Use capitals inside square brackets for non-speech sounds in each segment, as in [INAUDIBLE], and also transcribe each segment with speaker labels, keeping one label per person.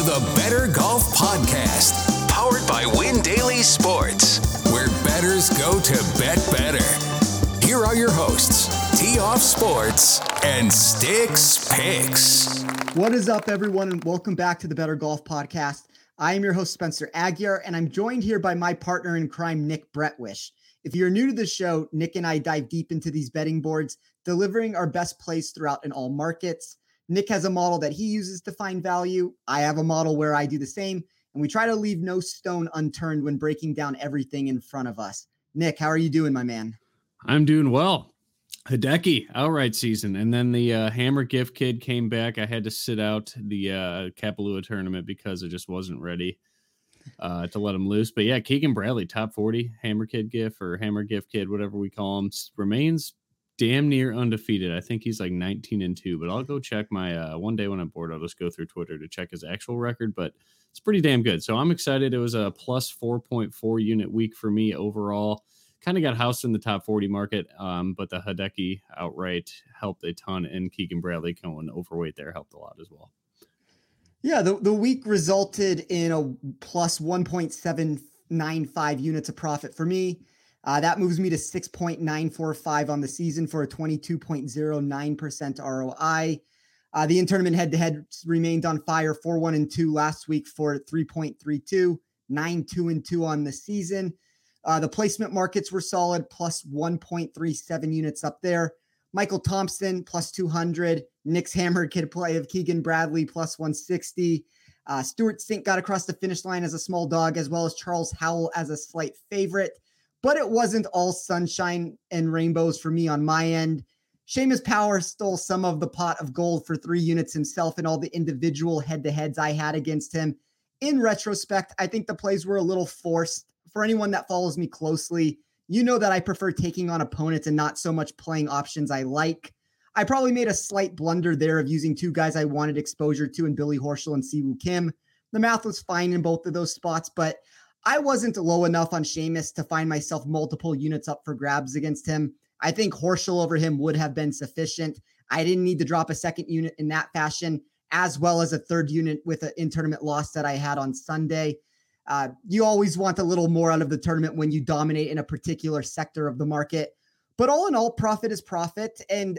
Speaker 1: to the Better Golf Podcast, powered by Win Daily Sports, where betters go to bet better. Here are your hosts, Tee Off Sports and Sticks Picks.
Speaker 2: What is up, everyone, and welcome back to the Better Golf Podcast. I am your host, Spencer Aguirre, and I'm joined here by my partner in crime, Nick Bretwish. If you're new to the show, Nick and I dive deep into these betting boards, delivering our best plays throughout in all markets. Nick has a model that he uses to find value. I have a model where I do the same, and we try to leave no stone unturned when breaking down everything in front of us. Nick, how are you doing, my man?
Speaker 3: I'm doing well. Hideki outright season, and then the uh, Hammer Gift Kid came back. I had to sit out the uh, Kapalua tournament because I just wasn't ready uh, to let him loose. But yeah, Keegan Bradley, top 40 Hammer Kid Gift or Hammer Gift Kid, whatever we call him, remains damn near undefeated. I think he's like 19 and 2, but I'll go check my uh, one day when I'm bored, I'll just go through Twitter to check his actual record, but it's pretty damn good. So I'm excited. It was a plus 4.4 unit week for me overall. Kind of got housed in the top 40 market, um, but the Hideki outright helped a ton, and Keegan Bradley going overweight there helped a lot as well.
Speaker 2: Yeah, the, the week resulted in a plus 1.795 units of profit for me. Uh, that moves me to 6.945 on the season for a 22.09% ROI. Uh, the in tournament head to head remained on fire 4 1 and 2 last week for 3.32, 9 2 and 2 on the season. Uh, the placement markets were solid, plus 1.37 units up there. Michael Thompson, plus 200. Nick's hammer kid play of Keegan Bradley, plus 160. Uh, Stewart Cink got across the finish line as a small dog, as well as Charles Howell as a slight favorite but it wasn't all sunshine and rainbows for me on my end. Seamus Power stole some of the pot of gold for three units himself and all the individual head to heads I had against him. In retrospect, I think the plays were a little forced. For anyone that follows me closely, you know that I prefer taking on opponents and not so much playing options I like. I probably made a slight blunder there of using two guys I wanted exposure to in Billy Horschel and Siwoo Kim. The math was fine in both of those spots, but I wasn't low enough on Seamus to find myself multiple units up for grabs against him. I think Horschel over him would have been sufficient. I didn't need to drop a second unit in that fashion, as well as a third unit with an in tournament loss that I had on Sunday. Uh, you always want a little more out of the tournament when you dominate in a particular sector of the market. But all in all, profit is profit. And,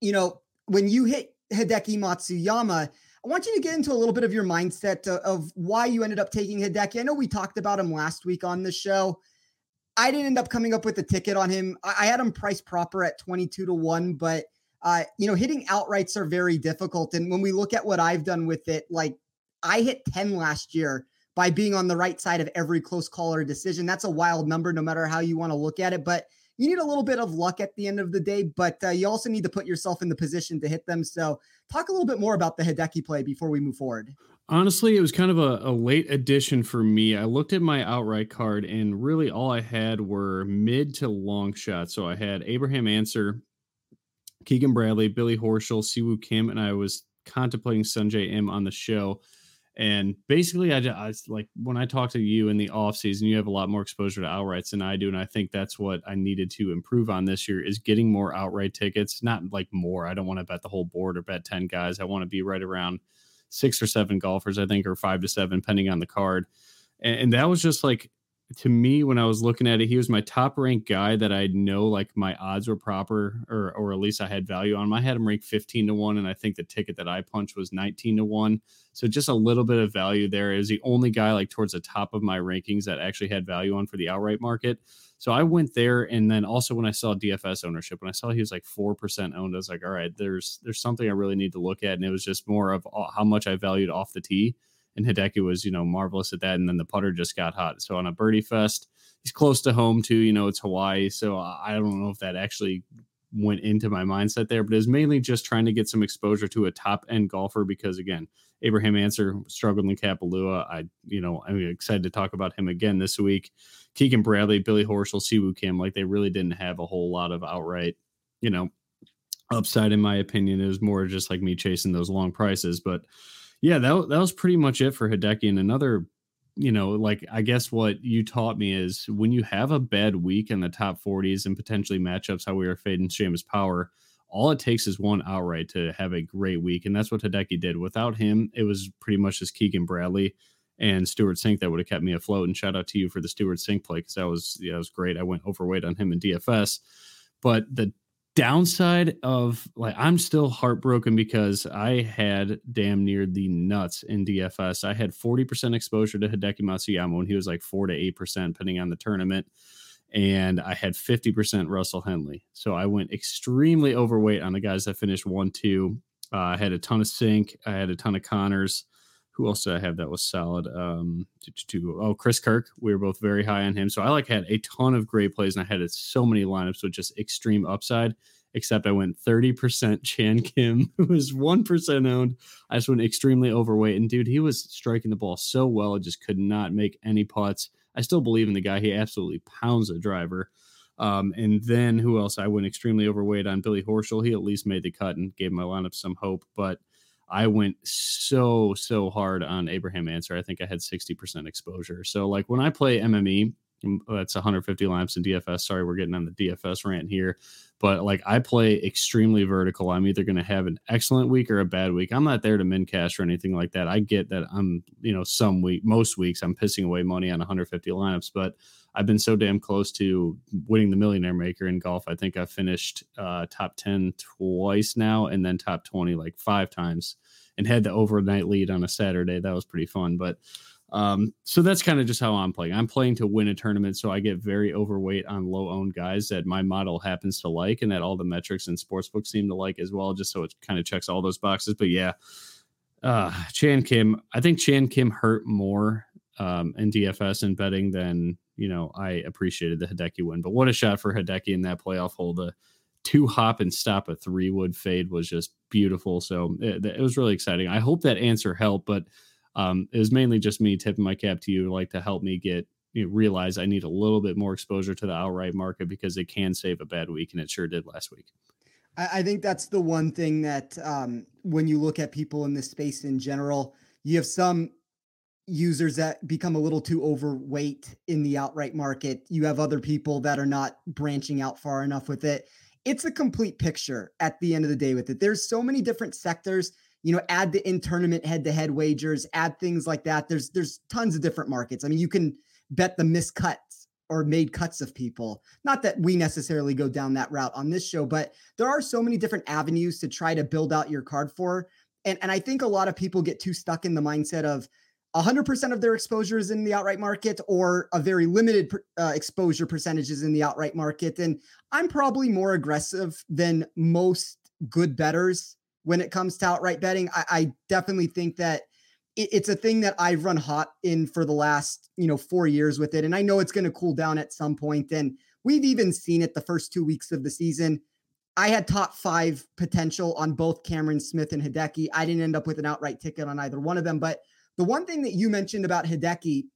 Speaker 2: you know, when you hit Hideki Matsuyama, I want you to get into a little bit of your mindset of, of why you ended up taking Hideki. I know we talked about him last week on the show. I didn't end up coming up with a ticket on him. I, I had him priced proper at 22 to 1, but uh, you know, hitting outrights are very difficult. And when we look at what I've done with it, like I hit 10 last year by being on the right side of every close call or decision. That's a wild number, no matter how you want to look at it. But you need a little bit of luck at the end of the day, but uh, you also need to put yourself in the position to hit them. So, talk a little bit more about the Hideki play before we move forward.
Speaker 3: Honestly, it was kind of a, a, late addition for me. I looked at my outright card, and really all I had were mid to long shots. So I had Abraham Ancer, Keegan Bradley, Billy Horschel, Siwoo Kim, and I was contemplating Sungjae Im on the show. And basically, I, I like when I talk to you in the off season, you have a lot more exposure to outrights than I do, and I think that's what I needed to improve on this year is getting more outright tickets. Not like more. I don't want to bet the whole board or bet ten guys. I want to be right around six or seven golfers, I think, or five to seven, depending on the card. And, and that was just like to me when I was looking at it, he was my top ranked guy that I know like my odds were proper or or at least I had value on him. I had him ranked 15 to 1, and I think the ticket that I punched was 19 to 1. So just a little bit of value there. Is the only guy like towards the top of my rankings that actually had value on for the outright market. So I went there, and then also when I saw DFS ownership, when I saw he was like four percent owned, I was like, all right, there's there's something I really need to look at, and it was just more of uh, how much I valued off the tee and Hideki was, you know, marvelous at that. And then the putter just got hot. So on a birdie fest, he's close to home too. You know, it's Hawaii, so I don't know if that actually went into my mindset there, but it's mainly just trying to get some exposure to a top end golfer because again, Abraham Ancer struggled in Kapalua. I, you know, I'm excited to talk about him again this week. Keegan Bradley, Billy Horschel, Siwoo Kim, like they really didn't have a whole lot of outright, you know, upside in my opinion. It was more just like me chasing those long prices, but yeah, that that was pretty much it for Hideki. And another, you know, like I guess what you taught me is when you have a bad week in the top 40s and potentially matchups how we are fading Seamus Power, all it takes is one outright to have a great week. And that's what Hideki did. Without him, it was pretty much just Keegan Bradley and Stewart Cink that would have kept me afloat. And shout out to you for the Stewart Cink play because that was yeah, that was great. I went overweight on him in DFS. But the downside of like I'm still heartbroken because I had damn near the nuts in DFS. I had 40% exposure to Hideki Matsuyama when he was like four to eight percent, depending on the tournament. And I had 50% Russell Henley. So I went extremely overweight on the guys that finished one, two. Uh, I had a ton of Cink, I had a ton of Conners who else did I have that was solid? Um, to, to, oh, Chris Kirk. We were both very high on him. So I like had a ton of great plays and I had so many lineups with just extreme upside. Except I went 30% [LAUGHS] Chan Kim, [LAUGHS] who was 1% owned. I just went extremely overweight. And dude, he was striking the ball so well, I just could not make any putts. I still believe in the guy. He absolutely pounds a driver. Um, and then who else? I went extremely overweight on Billy Horschel. He at least made the cut and gave my lineup some hope. But I went so so hard on Abraham Ancer. I think I had 60% exposure. So like when I play MME, mm, that's 150 lamps in DFS. Sorry, we're getting on the DFS rant here, but like I play extremely vertical. I'm either going to have an excellent week or a bad week. I'm not there to min cash or anything like that. I get that I'm, you know, some week, most weeks I'm pissing away money on 150 lineups, but I've been so damn close to winning the millionaire maker in golf. I think I've finished uh, top 10 twice now and then top 20 like five times and had the overnight lead on a Saturday. That was pretty fun. But um, so that's kind of just how I'm playing. I'm playing to win a tournament, so I get very overweight on low owned guys that my model happens to like and that all the metrics and sportsbooks seem to like as well, just so it kind of checks all those boxes. But yeah, uh, Chan Kim, I think Chan Kim hurt more um, in DFS and betting than you know, I appreciated the Hideki win, but what a shot for Hideki in that playoff hole. The two hop and stop a three wood fade was just beautiful. So it, it was really exciting. I hope that answer helped, but um, it was mainly just me tipping my cap to you, like to help me get you know, realize I need a little bit more exposure to the outright market because it can save a bad week, and it sure did last week.
Speaker 2: I think that's the one thing that um, when you look at people in this space in general, you have some users that become a little too overweight in the outright market. You have other people that are not branching out far enough with it. It's a complete picture at the end of the day with it. There's so many different sectors. You know, add the in tournament head to head wagers, add things like that. There's there's tons of different markets. I mean, you can bet the miscuts or made cuts of people. Not that we necessarily go down that route on this show, but there are so many different avenues to try to build out your card for. And and I think a lot of people get too stuck in the mindset of 100% of their exposure is in the outright market or a very limited uh, exposure percentages in the outright market. And I'm probably more aggressive than most good betters when it comes to outright betting. I, I definitely think that it, it's a thing that I've run hot in for the last, you know, four years with it. And I know it's going to cool down at some point. And we've even seen it the first two weeks of the season. I had top five potential on both Cameron Smith and Hideki. I didn't end up with an outright ticket on either one of them, but the one thing that you mentioned about Hideki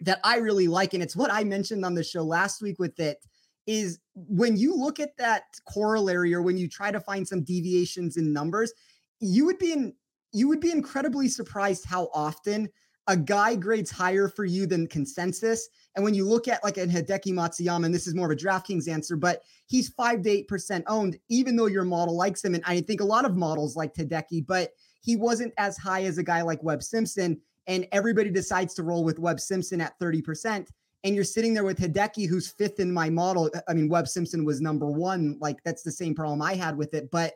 Speaker 2: that I really like, and it's what I mentioned on the show last week with it, is when you look at that corollary or when you try to find some deviations in numbers, you would be in you would be incredibly surprised how often a guy grades higher for you than consensus. And when you look at like a Hideki Matsuyama, and this is more of a DraftKings answer, but he's five to eight percent owned, even though your model likes him. And I think a lot of models like Hideki, but he wasn't as high as a guy like Webb Simpson. And everybody decides to roll with Webb Simpson at 30%. And you're sitting there with Hideki, who's fifth in my model. I mean, Webb Simpson was number one. Like, that's the same problem I had with it. But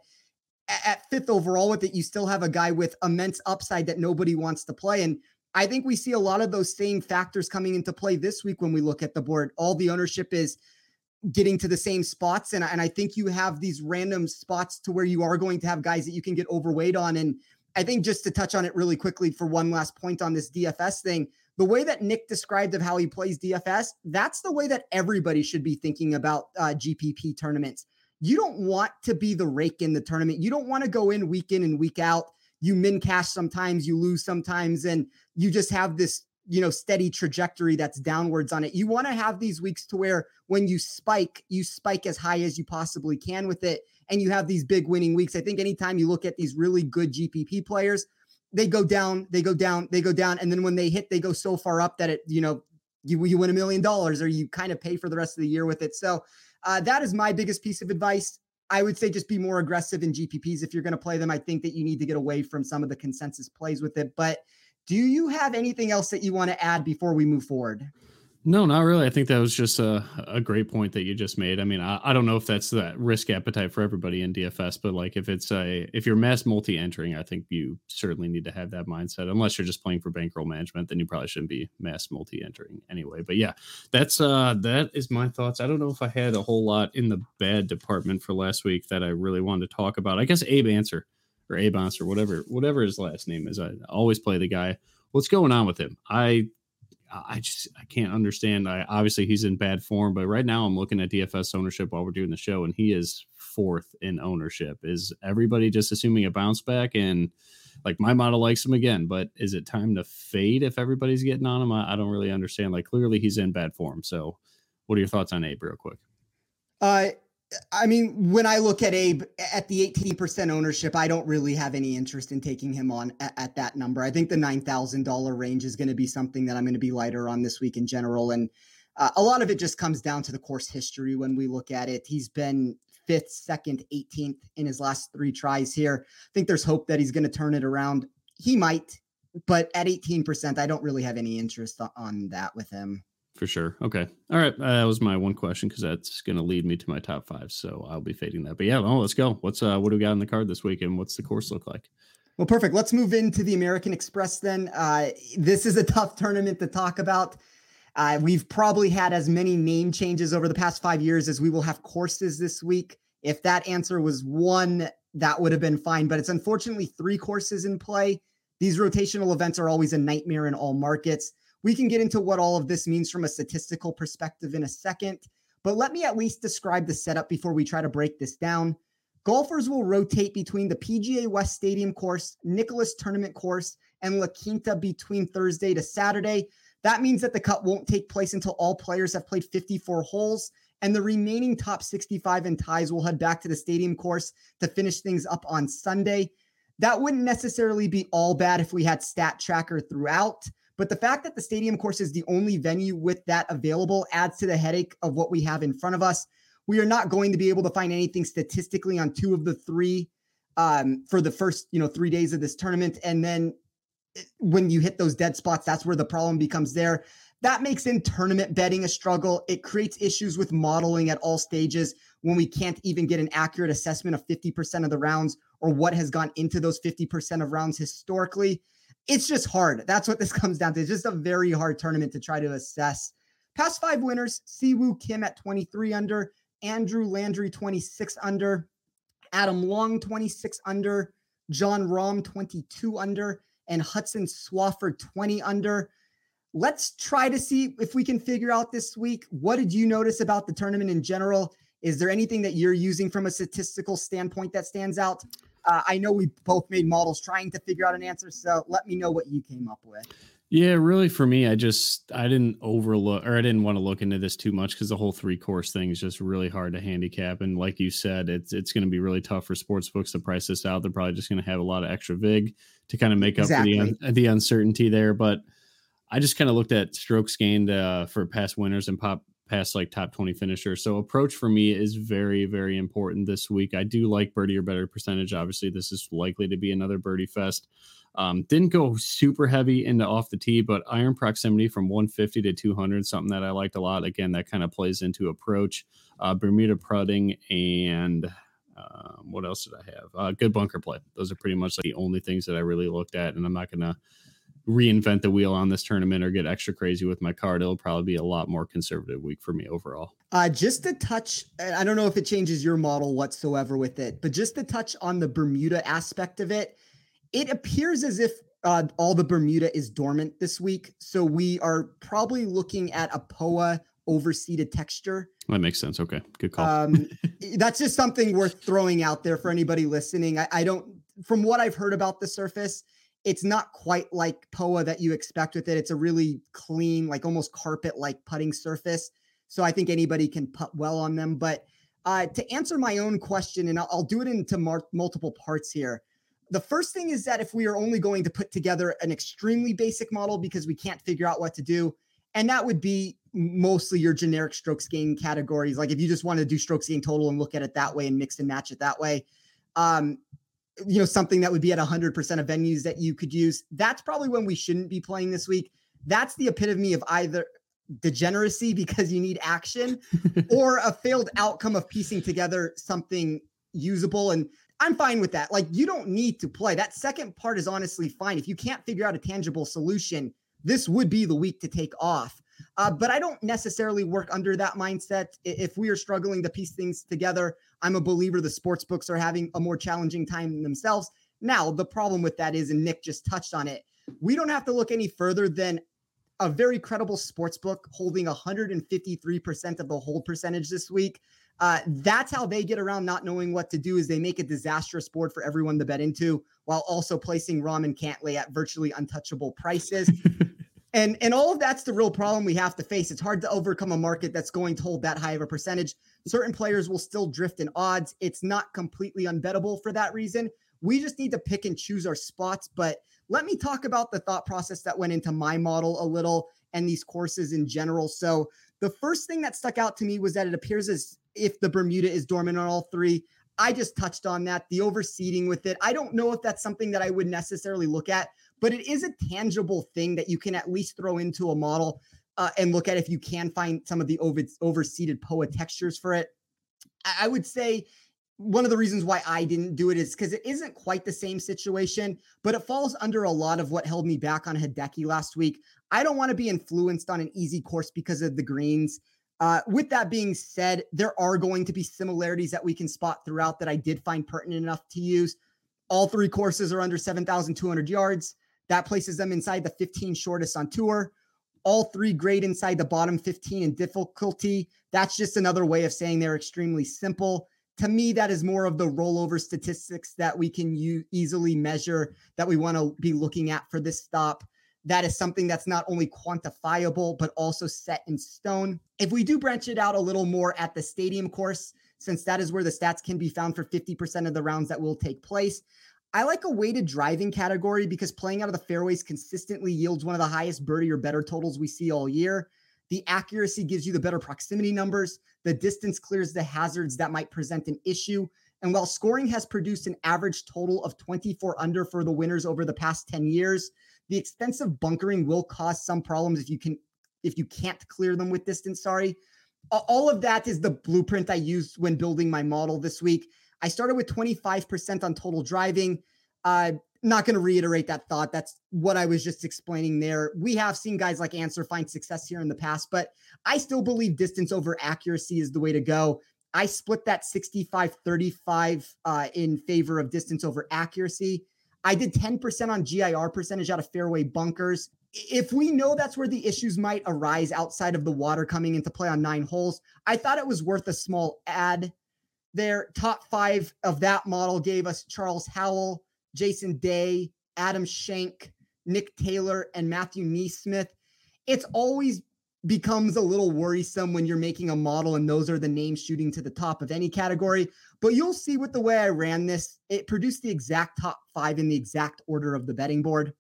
Speaker 2: at fifth overall with it, you still have a guy with immense upside that nobody wants to play. And I think we see a lot of those same factors coming into play this week when we look at the board. All the ownership is getting to the same spots. And, and I think you have these random spots to where you are going to have guys that you can get overweight on. And I think just to touch on it really quickly for one last point on this DFS thing, the way that Nick described of how he plays DFS, that's the way that everybody should be thinking about uh, GPP tournaments. You don't want to be the rake in the tournament. You don't want to go in week in and week out. You min cash sometimes, you lose sometimes, and you just have this you know steady trajectory that's downwards on it. You want to have these weeks to where when you spike, you spike as high as you possibly can with it and you have these big winning weeks. I think anytime you look at these really good GPP players, they go down, they go down, they go down, and then when they hit, they go so far up that it, you know, you you win a million dollars or you kind of pay for the rest of the year with it. So uh, that is my biggest piece of advice. I would say just be more aggressive in GPPs if you're going to play them. I think that you need to get away from some of the consensus plays with it. But do you have anything else that you want to add before we move forward?
Speaker 3: No, not really. I think that was just a, a great point that you just made. I mean, I, I don't know if that's that risk appetite for everybody in DFS, but like if it's a if you're mass multi entering, I think you certainly need to have that mindset. Unless you're just playing for bankroll management, then you probably shouldn't be mass multi entering anyway. But yeah, that's uh that is my thoughts. I don't know if I had a whole lot in the bad department for last week that I really wanted to talk about. I guess Abe Ancer or Abe Ancer, whatever whatever his last name is. I always play the guy. What's going on with him? I I just I can't understand. I obviously he's in bad form, but right now I'm looking at DFS ownership while we're doing the show, and he is fourth in ownership. Is everybody just assuming a bounce back? And like my model likes him again, but is it time to fade if everybody's getting on him? I, I don't really understand. Like clearly he's in bad form. So, what are your thoughts on Abe, real quick?
Speaker 2: Uh, I mean, when I look at Abe at the 18% ownership, I don't really have any interest in taking him on at, at that number. I think the $9,000 range is going to be something that I'm going to be lighter on this week in general. And uh, a lot of it just comes down to the course history when we look at it. He's been fifth, second, 18th in his last three tries here. I think there's hope that he's going to turn it around. He might, but at 18%, I don't really have any interest on that with him
Speaker 3: for sure. Okay. All right. Uh, that was my one question because that's going to lead me to my top five. So I'll be fading that. But yeah, well, let's go. What's uh, what do we got in the card this week, and what's the course look like?
Speaker 2: Well, perfect. Let's move into the American Express then. Uh, this is a tough tournament to talk about. Uh, we've probably had as many name changes over the past five years as we will have courses this week. If that answer was one, that would have been fine. But it's unfortunately three courses in play. These rotational events are always a nightmare in all markets. We can get into what all of this means from a statistical perspective in a second, but let me at least describe the setup before we try to break this down. Golfers will rotate between the PGA West Stadium course, Nicklaus Tournament course, and La Quinta between Thursday to Saturday. That means that the cut won't take place until all players have played 54 holes, and the remaining top 65 and ties will head back to the stadium course to finish things up on Sunday. That wouldn't necessarily be all bad if we had stat tracker throughout. But the fact that the stadium course is the only venue with that available adds to the headache of what we have in front of us. We are not going to be able to find anything statistically on two of the three um, for the first, you know, three days of this tournament. And then eh, when you hit those dead spots, that's where the problem becomes there. That makes in tournament betting a struggle. It creates issues with modeling at all stages when we can't even get an accurate assessment of 50% of the rounds or what has gone into those 50% of rounds historically it's just hard. That's what this [LAUGHS] comes down to. It's just a very hard tournament to try to assess. Past five winners, Siwoo Kim at 23 under, Andrew Landry 26 under, Adam Long 26 under, Jon Rahm 22 under, and Hudson Swafford 20 under. Let's try to see if we can figure out this week. What did you notice about the tournament in general? Is there anything that you're using from a statistical standpoint that stands out? Uh, I know we both made models trying to figure out an answer. So let me know what you came up with.
Speaker 3: Yeah, really for me, I just I didn't overlook or I didn't want to look into this too much because the whole three course thing is just really hard to handicap. And like you said, it's it's going to be really tough for sports books to price this out. They're probably just going to have a lot of extra vig to kind of make up exactly. for the the uncertainty there. But I just kind of looked at strokes gained uh, for past winners and pop past like top 20 finisher. So approach for me is very, very important this week. I do like birdie or better percentage. Obviously, this is likely to be another birdie fest. Um, didn't go super heavy into off the tee, but iron proximity from 150 to 200, something that I liked a lot. Again, that kind of plays into approach. Uh, Bermuda putting and um, what else did I have? Uh, good bunker play. Those are pretty much like the only things that I really looked at, and I'm not gonna reinvent the wheel on this tournament or get extra crazy with my card. It'll probably be a lot more conservative week for me overall.
Speaker 2: Uh, just a touch, I don't know if it changes your model whatsoever with it, but just to touch on the Bermuda aspect of it, it appears as if uh, all the Bermuda is dormant this week. So we are probably looking at a POA overseeded texture.
Speaker 3: That makes sense. Okay. Good call. Um, [LAUGHS]
Speaker 2: that's just something worth throwing out there for anybody listening. I, I don't, from what I've heard about the surface, it's not quite like POA that you expect with it. It's a really clean, like almost carpet like putting surface. So I think anybody can put well on them. But uh, to answer my own question, and I'll, I'll do it into mar- multiple parts here. The first thing is that if we are only going to put together an extremely basic model because we can't figure out what to do, and that would be mostly your generic strokes gain categories. Like if you just want to do strokes gain total and look at it that way and mix and match it that way, um, you know, something that would be at 100% of venues that you could use. That's probably when we shouldn't be playing this week. That's the epitome of either degeneracy [LAUGHS] because you need action [LAUGHS] or a failed outcome of piecing together something usable. And I'm fine with that. Like, you don't need to play. That second part is honestly fine. If you can't figure out a tangible solution, this would be the week to take off. Uh, but I don't necessarily work under that mindset. If we are struggling to piece things together, I'm a believer the sports books are having a more challenging time themselves. Now, the problem with that is, and Nick just touched on it, we don't have to look any further than a very credible sports book holding 153% of the hold percentage this week. Uh, that's how they get around not knowing what to do is they make a disastrous board for everyone to bet into while also placing Rahm and Cantlay at virtually untouchable prices. [LAUGHS] And and all of that's the real problem we have to face. It's hard to overcome a market that's going to hold that high of a percentage. Certain players will still drift in odds. It's not completely unbettable for that reason. We just need to pick and choose our spots. But let me talk about the thought process that went into my model a little and these courses in general. So the first thing that stuck out to me was that it appears as if the Bermuda is dormant on all three. I just touched on that, the overseeding with it. I don't know if that's something that I would necessarily look at but it is a tangible thing that you can at least throw into a model uh, and look at if you can find some of the over overseeded POA textures for it. I would say one of the reasons why I didn't do it is because it isn't quite the same situation, but it falls under a lot of what held me back on Hideki last week. I don't want to be influenced on an easy course because of the greens. Uh, with that being said, there are going to be similarities that we can spot throughout that I did find pertinent enough to use. All three courses are under 7,200 yards. That places them inside the 15 shortest on tour. All three grade inside the bottom 15 in difficulty. That's just another way of saying they're extremely simple. To me, that is more of the rollover statistics that we can u- easily measure that we want to be looking at for this stop. That is something that's not only quantifiable, but also set in stone. If we do branch it out a little more at the stadium course, since that is where the stats can be found for 50% of the rounds that will take place, I like a weighted driving category because playing out of the fairways consistently yields one of the highest birdie or better totals we see all year. The accuracy gives you the better proximity numbers. The distance clears the hazards that might present an issue. And while scoring has produced an average total of 24 under for the winners over the past 10 years, the extensive bunkering will cause some problems if you can if you can't clear them with distance, sorry. All of that is the blueprint I used when building my model this week. I started with 25% on total driving. Uh, not going to reiterate that thought. That's what I was just explaining there. We have seen guys like Ancer find success here in the past, but I still believe distance over accuracy is the way to go. I split that 65 35 uh, in favor of distance over accuracy. I did 10% on GIR percentage out of fairway bunkers. If we know that's where the issues might arise outside of the water coming into play on nine holes, I thought it was worth a small add their top five of that model gave us Charles Howell, Jason Day, Adam Schenk, Nick Taylor, and Matthew NeSmith. It's always becomes a little worrisome when you're making a model and those are the names shooting to the top of any category. But you'll see with the way I ran this, it produced the exact top five in the exact order of the betting board.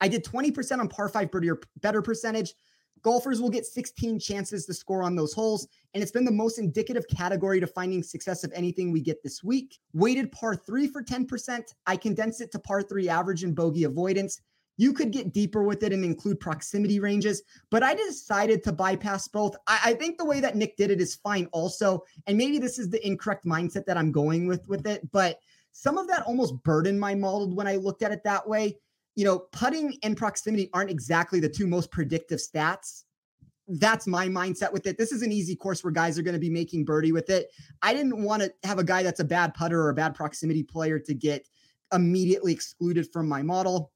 Speaker 2: I did 20% on par five better percentage, Golfers will get 16 chances to score on those holes, and it's been the most indicative category to finding success of anything we get this week. Weighted par three for 10%. I condensed it to par three average and bogey avoidance. You could get deeper with it and include proximity ranges, but I decided to bypass both. I, I, think the way that Nick did it is fine also. And maybe this is the incorrect mindset that I'm going with with it, but some of that almost burdened my model when I looked at it that way you know, putting and proximity aren't exactly the two most predictive stats. That's my mindset with it. This is an easy course where guys are going to be making birdie with it. I didn't want to have a guy that's a bad putter or a bad proximity player to get immediately excluded from my model.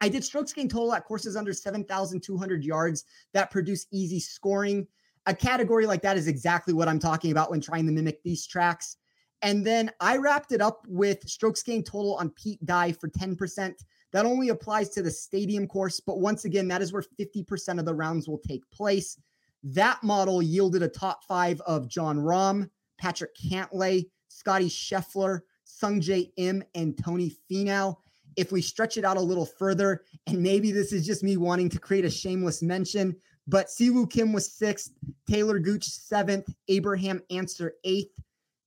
Speaker 2: I did strokes gained total at courses under 7,200 yards that produce easy scoring. A category like that is exactly what I'm talking about when trying to mimic these tracks. And then I wrapped it up with strokes gained total on Pete Dye for 10%. That only applies to the stadium course, but once again, that is where 50% of the rounds will take place. That model yielded a top five of Jon Rahm, Patrick Cantlay, Scotty Scheffler, Sungjae Im, and Tony Finau. If we stretch it out a little further, and maybe this is just me wanting to create a shameless mention, But Siwoo Kim was sixth, Talor Gooch seventh, Abraham Ancer eighth,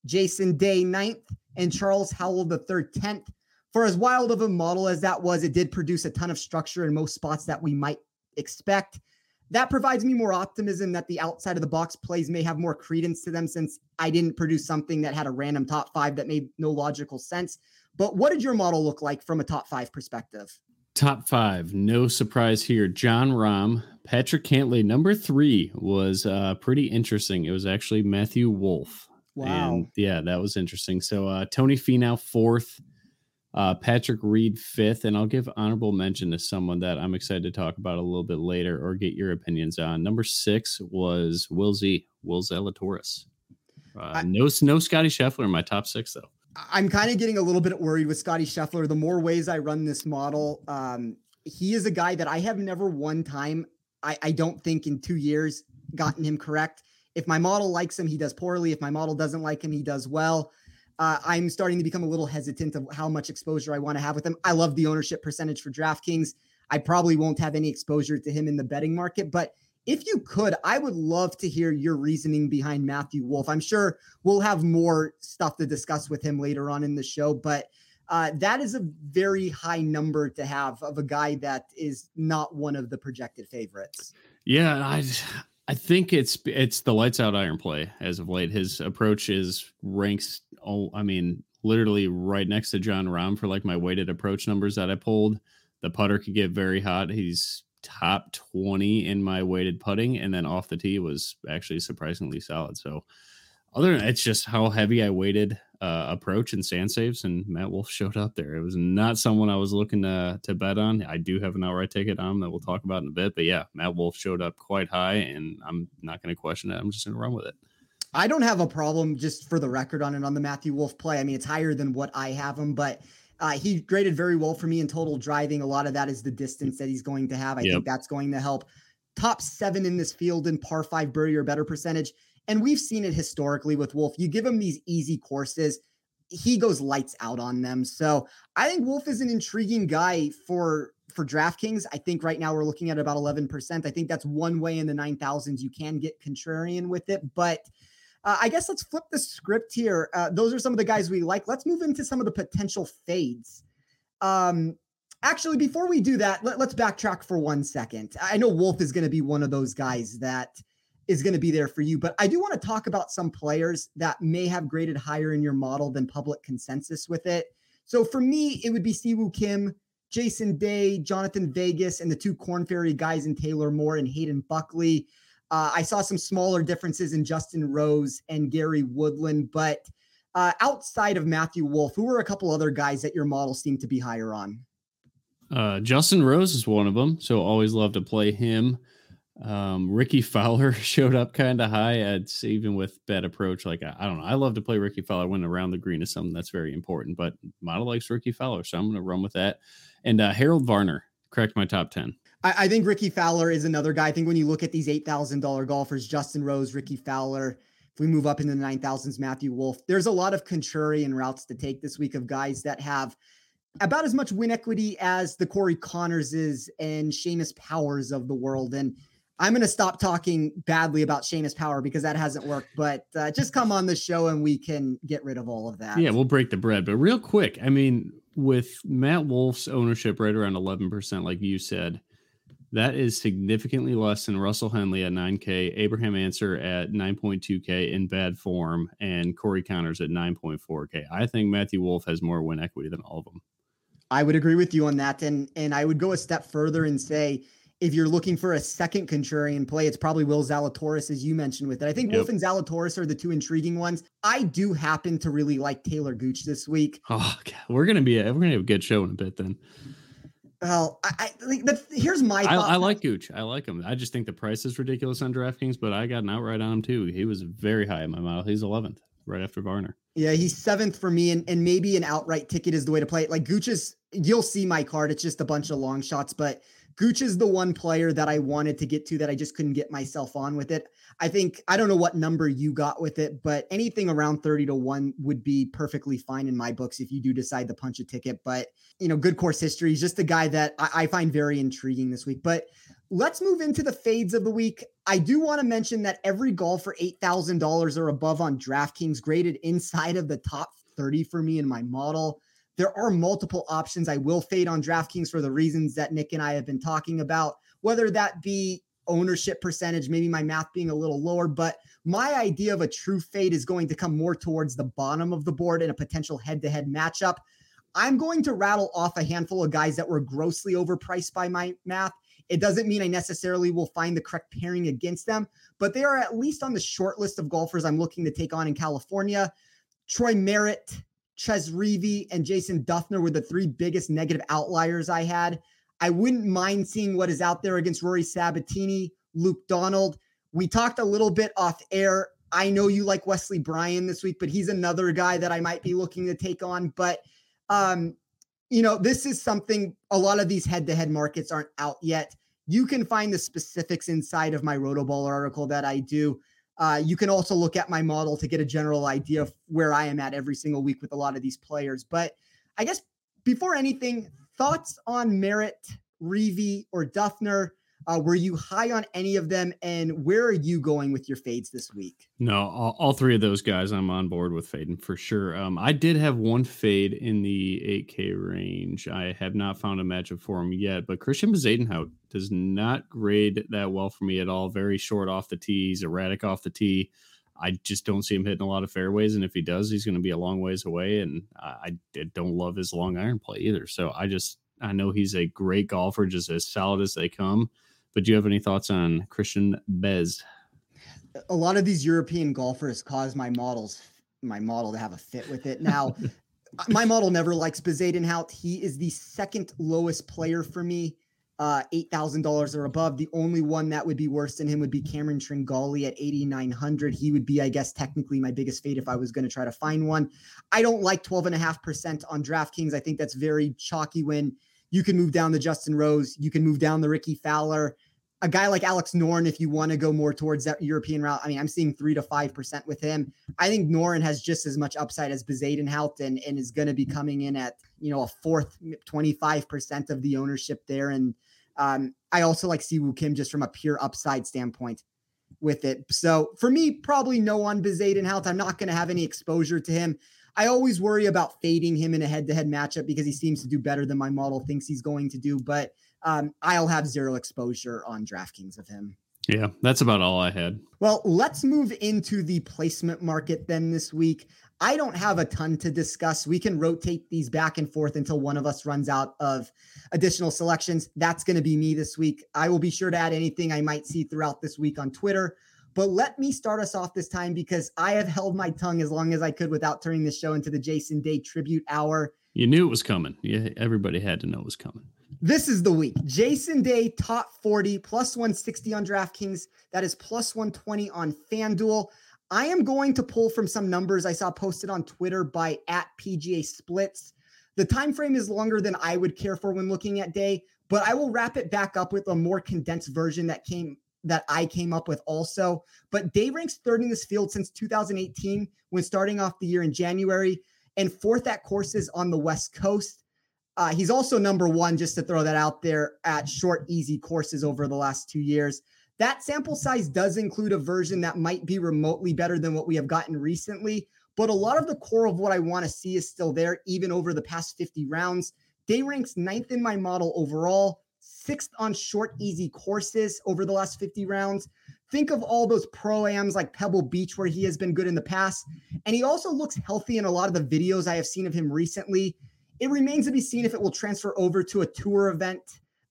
Speaker 2: Jason Day ninth, and Charles Howell the third tenth. For as wild of a model as that was, it did produce a ton of structure in most spots that we might expect. That provides me more optimism that the outside of the box plays may have more credence to them since I didn't produce something that had a random top five that made no logical sense. But what did your model look like from a top five perspective?
Speaker 3: Top five, no surprise here. Jon Rahm, Patrick Cantlay. Number three was uh, pretty interesting. It was actually Matthew Wolff.
Speaker 2: Wow.
Speaker 3: And yeah, that was interesting. So uh, Tony Finau fourth, uh, Patrick Reed fifth, and I'll give honorable mention to someone that I'm excited to talk about a little bit later or get your opinions on. Number six was Will Z, Will Zalatoris. Uh, I, no, no Scotty Scheffler in my top six though.
Speaker 2: I'm kind of getting a little bit worried with Scotty Scheffler. The more ways I run this model, um, he is a guy that I have never one time. I, I don't think in two years gotten him correct. If my model likes him, he does poorly. If my model doesn't like him, he does well uh, I'm starting to become a little hesitant of how much exposure I want to have with him. I love the ownership percentage for DraftKings. I probably won't have any exposure to him in the betting market, but if you could, I would love to hear your reasoning behind Matthew Wolff. I'm sure we'll have more stuff to discuss with him later on in the show, but uh, that is a very high number to have of a guy that is not one of the projected favorites.
Speaker 3: Yeah, I I think it's it's the lights out iron play as of late. His approach is ranks. all I mean, literally right next to Jon Rahm for like my weighted approach numbers that I pulled. The putter could get very hot. He's top 20 in my weighted putting, and then off the tee was actually surprisingly solid. So other than it's just how heavy I weighted uh, approach and sand saves, and Matt Wolff showed up there. It was not someone I was looking to to bet on. I do have an outright ticket on that we'll talk about in a bit, but yeah, Matt Wolff showed up quite high, and I'm not going to question it. I'm just going to run with it.
Speaker 2: I don't have a problem, just for the record, on it on the Matthew Wolff play. I mean, it's higher than what I have him, but uh, he graded very well for me in total driving. A lot of that is the distance that he's going to have. I yep. think that's going to help. Top seven in this field in par five birdie or better percentage. And we've seen it historically with Wolff. You give him these easy courses, he goes lights out on them. So I think Wolff is an intriguing guy for for DraftKings. I think right now we're looking at about 11%. I think that's one way in the 9,000s you can get contrarian with it. But uh, I guess let's flip the script here. Uh, those are some of the guys we like. Let's move into some of the potential fades. Um, actually, before we do that, let, us backtrack for one second. I know Wolf is going to be one of those guys that is going to be there for you. But I do want to talk about some players that may have graded higher in your model than public consensus with it. So for me, it would be Siwoo Kim, Jason Day, Jhonattan Vegas, and the two Corn Ferry guys in Taylor Moore and Hayden Buckley. Uh, I saw some smaller differences in Justin Rose and Gary Woodland, but uh, outside of Matthew Wolff, who were a couple other guys that your model seemed to be higher on?
Speaker 3: Uh, Justin Rose is one of them, so always love to play him. Um, Rickie Fowler [LAUGHS] showed up kind of high. It's even with bad approach. Like I, I, don't know. I love to play Rickie Fowler when around the green is something that's very important. But model likes Rickie Fowler, so I'm going to run with that. And uh, Harold Varner cracked my top ten.
Speaker 2: I, I, think Rickie Fowler is another guy. I think when you look at these eight thousand dollar golfers, Justin Rose, Rickie Fowler. If we move up into the nine thousands, Matthew Wolff. There's a lot of contrarian routes to take this week of guys that have about as much win equity as the Corey Connerses and Seamus Powers of the world. And I'm going to stop talking badly about Seamus Power because that hasn't worked. But uh, just come on the show and we can get rid of all of that.
Speaker 3: Yeah, we'll break the bread. But real quick, I mean, with Matt Wolff's ownership right around 11%, like you said, that is significantly less than Russell Henley at 9K, Abraham Ancer at 9.2K in bad form, and Corey Conners at 9.4K. I think Matthew Wolff has more win equity than all of them.
Speaker 2: I would agree with you on that. And and I would go a step further and say if you're looking for a second contrarian play, it's probably Will Zalatoris, as you mentioned with it. I think yep. Wolff and Zalatoris are the two intriguing ones. I do happen to really like Talor Gooch this week.
Speaker 3: Oh, God. we're gonna be a, we're gonna have a good show in a bit then.
Speaker 2: Well, I, I the, here's my. I,
Speaker 3: I, like Gooch. I like him. I just think the price is ridiculous on DraftKings, but I got an outright on him too. He was very high in my model. He's 11th, right after Varner.
Speaker 2: Yeah, he's seventh for me, and, and maybe an outright ticket is the way to play it. Like Gooch is, you'll see my card. It's just a bunch of long shots, but Gooch is the one player that I wanted to get to that I just couldn't get myself on with it. I think I don't know what number you got with it, but anything around 30 to 1 would be perfectly fine in my books if you do decide to punch a ticket. But you know, good course history. He's just a guy that I, I find very intriguing this week. But let's move into the fades of the week. I do want to mention that every golfer $8,000 or above on DraftKings graded inside of the top 30 for me in my model. There are multiple options. I will fade on DraftKings for the reasons that Nick and I have been talking about, whether that be ownership percentage, maybe my math being a little lower. But my idea of a true fade is going to come more towards the bottom of the board in a potential head to head matchup. I'm going to rattle off a handful of guys that were grossly overpriced by my math. It doesn't mean I necessarily will find the correct pairing against them, but they are at least on the short list of golfers I'm looking to take on in California. Troy Merritt, Chez Reavie and Jason Dufner were the three biggest negative outliers I had. I wouldn't mind seeing what is out there against Rory Sabatini, Luke Donald. We talked a little bit off air. I know you like Wesley Bryan this week, but he's another guy that I might be looking to take on. But um, you know, this is something a lot of these head-to-head markets aren't out yet. You can find the specifics inside of my Rotoball article that I do. Uh, you can also look at my model to get a general idea of where I am at every single week with a lot of these players. But I guess before anything, thoughts on Merritt, Reavie, or Dufner? Uh, were you high on any of them, and where are you going with your fades this week?
Speaker 3: No, all, all three of those guys I'm on board with fading for sure. Um, I did have one fade in the 8K range. I have not found a matchup for him yet, but Christian Bezuidenhout does not grade that well for me at all. Very short off the tee, he's erratic off the tee. I just don't see him hitting a lot of fairways, and if he does, he's going to be a long ways away. And I, I don't love his long iron play either. So I just I know he's a great golfer, just as solid as they come but do you have any thoughts on Christian Bez?
Speaker 2: A lot of these European golfers cause my models, my model to have a fit with it. Now, [LAUGHS] my model never likes Bezuidenhout. He is the second lowest player for me, uh, $8,000 or above. The only one that would be worse than him would be Cameron Tringale at 8,900. He would be, I guess, technically my biggest fade if I was going to try to find one. I don't like 12.5% on DraftKings. I think that's very chalky when – you can move down the Justin Rose. You can move down the Rickie Fowler. A guy like Alex Noren, if you want to go more towards that European route, I mean, I'm seeing three to five percent with him. I think Noren has just as much upside as Bezuidenhout and, and is going to be coming in at you know a fourth, 25 percent of the ownership there. And um, I also like Siwoo Kim just from a pure upside standpoint with it. So for me, probably no on Bezuidenhout. I'm not going to have any exposure to him. I always worry about fading him in a head to head matchup because he seems to do better than my model thinks he's going to do. But um, I'll have zero exposure on DraftKings of him.
Speaker 3: Yeah, that's about all I had.
Speaker 2: Well, let's move into the placement market then this week. I don't have a ton to discuss. We can rotate these back and forth until one of us runs out of additional selections. That's going to be me this week. I will be sure to add anything I might see throughout this week on Twitter. But let me start us off this time because I have held my tongue as long as I could without turning the show into the Jason Day tribute hour.
Speaker 3: You knew it was coming. Yeah, everybody had to know it was coming.
Speaker 2: This is the week. Jason Day top 40 plus 160 on DraftKings. That is plus 120 on FanDuel. I am going to pull from some numbers I saw posted on Twitter by at PGA Splits. The time frame is longer than I would care for when looking at Day, but I will wrap it back up with a more condensed version that came that I came up with also. But Day ranks third in this field since 2018 when starting off the year in January and fourth at courses on the West Coast. Uh, he's also number one, just to throw that out there, at short, easy courses over the last two years. That sample size does include a version that might be remotely better than what we have gotten recently, but a lot of the core of what I want to see is still there, even over the past 50 rounds. Day ranks ninth in my model overall, sixth on short, easy courses over the last 50 rounds. Think of all those pro-ams like Pebble Beach, where he has been good in the past. And he also looks healthy in a lot of the videos I have seen of him recently. It remains to be seen if it will transfer over to a tour event.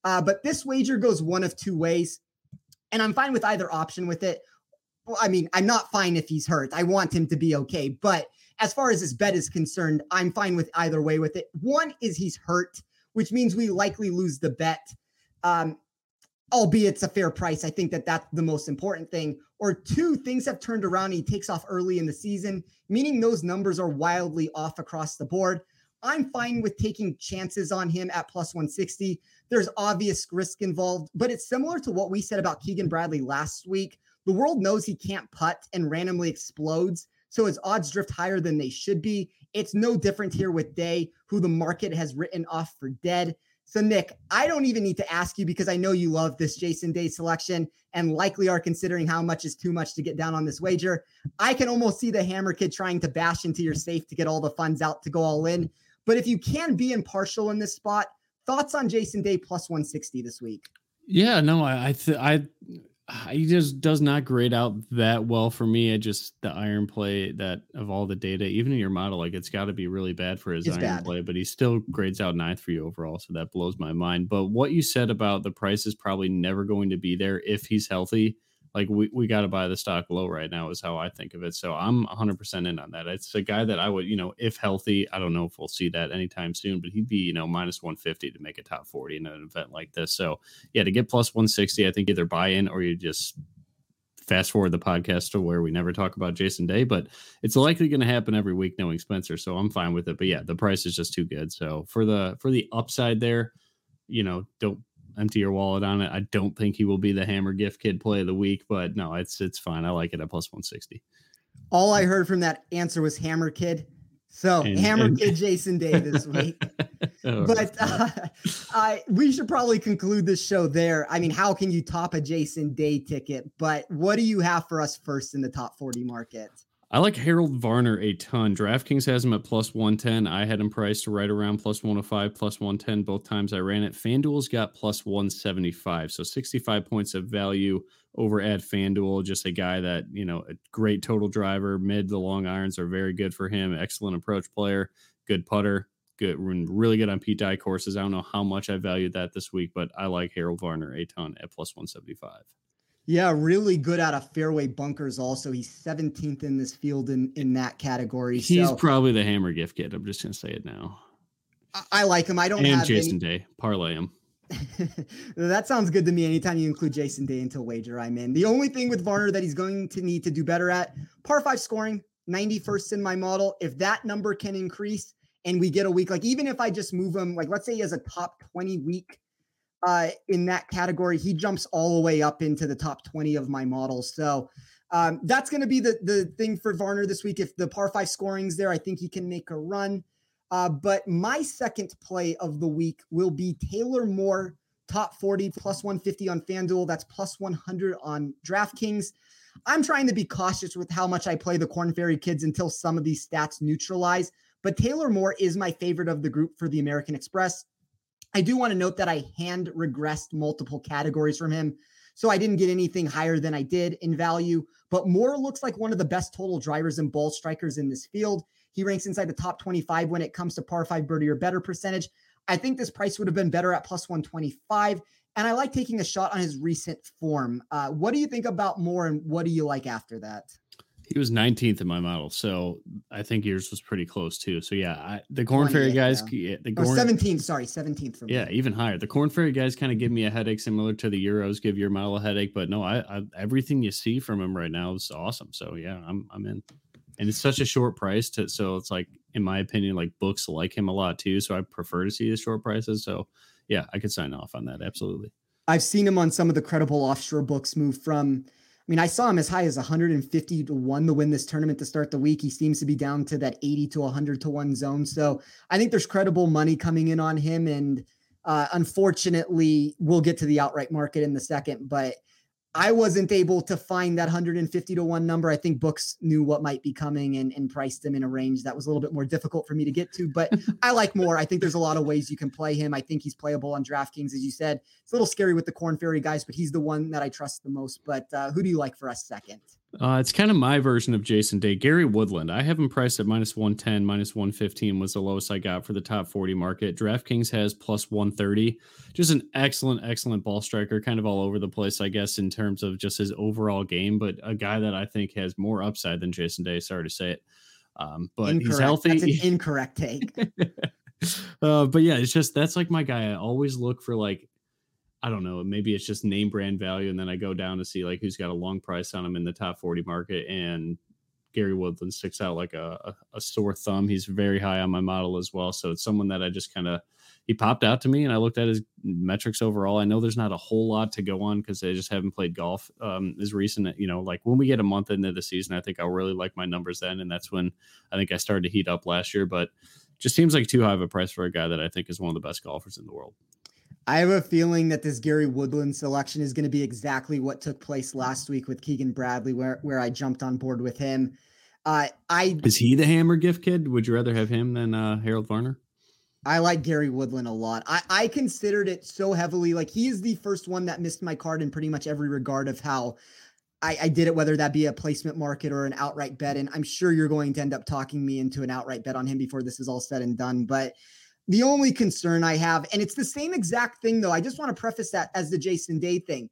Speaker 2: Uh, but this wager goes one of two ways. And I'm fine with either option with it. Well, I mean, I'm not fine if he's hurt. I want him to be okay. But as far as this bet is concerned, I'm fine with either way with it. One is he's hurt, which means we likely lose the bet um, albeit it's a fair price. I think that that's the most important thing. Or two, things have turned around. he takes off early in the season, meaning those numbers are wildly off across the board. I'm fine with taking chances on him at plus 160. There's obvious risk involved, but it's similar to what we said about Keegan Bradley last week. The world knows he can't putt and randomly explodes. So his odds drift higher than they should be. It's no different here with Day, who the market has written off for dead. So, Nick, I don't even need to ask you because I know you love this Jason Day selection and likely are considering how much is too much to get down on this wager. I can almost see the Hammer Kid trying to bash into your safe to get all the funds out to go all in. But if you can be impartial in this spot, thoughts on Jason Day plus 160 this week?
Speaker 3: Yeah, no, I I, th- I [SIGHS] he just does not grade out that well for me. I just the iron play that of all the data, even in your model, like it's got to be really bad for his
Speaker 2: it's
Speaker 3: iron
Speaker 2: bad.
Speaker 3: play, but he still grades out ninth for you overall. So that blows my mind. But what you said about the price is probably never going to be there if he's healthy like we, we got to buy the stock low right now is how I think of it. So I'm 100% in on that. It's a guy that I would, you know, if healthy, I don't know if we'll see that anytime soon, but he'd be, you know, minus 150 to make a top 40 in an event like this. So yeah, to get plus 160, I think either buy in or you just fast forward the podcast to where we never talk about Jason Day, but it's likely going to happen every week knowing Spencer. So I'm fine with it. But yeah, the price is just too good. So for the, for the upside there, you know, don't empty your wallet on it. I don't think he will be the hammer gift kid play of the week, but no, it's it's fine. I like it at plus 160.
Speaker 2: All I heard from that answer was hammer kid. So and, hammer and, kid Jason Day this week. [LAUGHS] oh, but uh, I we should probably conclude this show there. I mean, how can you top a Jason Day ticket? But what do you have for us first in the top 40 market?
Speaker 3: I like Harold Varner a ton. DraftKings has him at plus 110. I had him priced right around plus 105, plus 110 both times I ran it. FanDuel's got plus 175. So 65 points of value over at FanDuel. Just a guy that, you know, a great total driver. Mid the long irons are very good for him. Excellent approach player, good putter, good, really good on Pete Dye courses. I don't know how much I valued that this week, but I like Harold Varner a ton at plus 175.
Speaker 2: Yeah, really good out of fairway bunkers. Also, he's 17th in this field in in that category.
Speaker 3: He's
Speaker 2: so,
Speaker 3: probably the hammer gift kid. I'm just gonna say it now.
Speaker 2: I, I like him. I don't
Speaker 3: and Jason
Speaker 2: any...
Speaker 3: Day parlay him. [LAUGHS]
Speaker 2: that sounds good to me. Anytime you include Jason Day into a wager, I'm in. The only thing with Varner that he's going to need to do better at par five scoring, 91st in my model. If that number can increase and we get a week, like even if I just move him, like let's say he has a top 20 week uh, in that category, he jumps all the way up into the top 20 of my models. So um, that's going to be the the thing for Varner this week. If the par five scoring's there, I think he can make a run. Uh, but my second play of the week will be Taylor Moore, top 40 plus 150 on FanDuel. That's plus 100 on DraftKings. I'm trying to be cautious with how much I play the Korn Ferry Kids until some of these stats neutralize. But Taylor Moore is my favorite of the group for the American Express. I do want to note that I hand regressed multiple categories from him. So I didn't get anything higher than I did in value, but Moore looks like one of the best total drivers and ball strikers in this field. He ranks inside the top 25 when it comes to par five birdie or better percentage. I think this price would have been better at plus 125. And I like taking a shot on his recent form. Uh, what do you think about Moore and what do you like after that?
Speaker 3: He was 19th in my model, so I think yours was pretty close too. So yeah, I, the Korn Ferry guys, yeah. the
Speaker 2: oh, Korn, 17th, sorry, 17th for
Speaker 3: me. Yeah, even higher. The Korn Ferry guys kind of give me a headache, similar to the Euros give your model a headache. But no, I, I everything you see from him right now is awesome. So yeah, I'm I'm in, and it's such a short price to so it's like in my opinion, like books like him a lot too. So I prefer to see the short prices. So yeah, I could sign off on that absolutely.
Speaker 2: I've seen him on some of the credible offshore books move from mean, I saw him as high as 150 to 1 to win this tournament to start the week. He seems to be down to that 80 to 100 to 1 zone. So I think there's credible money coming in on him. And uh, unfortunately, we'll get to the outright market in the second. But I wasn't able to find that 150 to 1 number. I think books knew what might be coming and, and priced him in a range that was a little bit more difficult for me to get to. But [LAUGHS] I like more. I think there's a lot of ways you can play him. I think he's playable on DraftKings, as you said. It's a little scary with the Korn Ferry guys, but he's the one that I trust the most. But uh, who do you like for us second?
Speaker 3: Uh, it's kind of my version of Jason Day. Gary Woodland. I have him priced at minus 110, minus 115 was the lowest I got for the top 40 market. DraftKings has plus 130. Just an excellent, excellent ball striker, kind of all over the place, I guess, in terms of just his overall game, but a guy that I think has more upside than Jason Day. Sorry to say it. Um, but incorrect. he's healthy.
Speaker 2: That's an [LAUGHS] incorrect take.
Speaker 3: uh, but yeah, it's just that's like my guy. I always look for like I don't know, maybe it's just name brand value. And then I go down to see like who's got a long price on them in the top 40 market. And Gary Woodland sticks out like a, a, sore thumb. He's very high on my model as well. So it's someone that I just kind of he popped out to me and I looked at his metrics overall. I know there's not a whole lot to go on because they just haven't played golf um, as recent. You know, like when we get a month into the season, I think I'll really like my numbers then. And that's when I think I started to heat up last year. But just seems like too high of a price for a guy that I think is one of the best golfers in the world.
Speaker 2: I have a feeling that this Gary Woodland selection is going to be exactly what took place last week with Keegan Bradley, where where I jumped on board with him. Uh, I
Speaker 3: is he the hammer gift kid? Would you rather have him than uh, Harold Varner?
Speaker 2: I like Gary Woodland a lot. I, I considered it so heavily. Like he is the first one that missed my card in pretty much every regard of how I, I did it, whether that be a placement market or an outright bet. And I'm sure you're going to end up talking me into an outright bet on him before this is all said and done. But the only concern I have, and it's the same exact thing though, I just want to preface that as the Jason Day thing.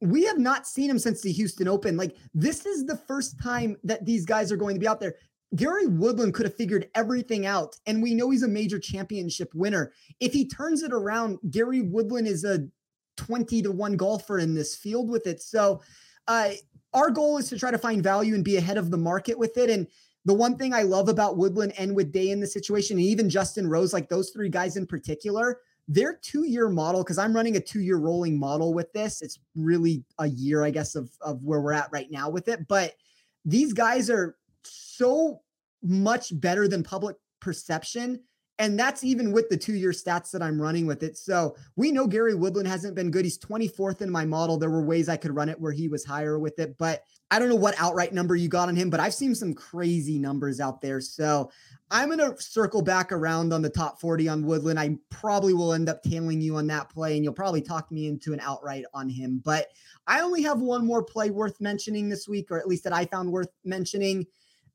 Speaker 2: We have not seen him since the Houston Open. Like, this is the first time that these guys are going to be out there. Gary Woodland could have figured everything out, and we know he's a major championship winner. If he turns it around, Gary Woodland is a 20 to 1 golfer in this field with it. So, uh, our goal is to try to find value and be ahead of the market with it. And the one thing I love about Woodland and with Day in the situation, and even Justin Rose, like those three guys in particular, their two year model, because I'm running a two year rolling model with this. It's really a year, I guess, of, of where we're at right now with it. But these guys are so much better than public perception. And that's even with the two year stats that I'm running with it. So we know Gary Woodland hasn't been good. He's 24th in my model. There were ways I could run it where he was higher with it, but I don't know what outright number you got on him, but I've seen some crazy numbers out there. So I'm going to circle back around on the top 40 on Woodland. I probably will end up tailing you on that play, and you'll probably talk me into an outright on him. But I only have one more play worth mentioning this week, or at least that I found worth mentioning.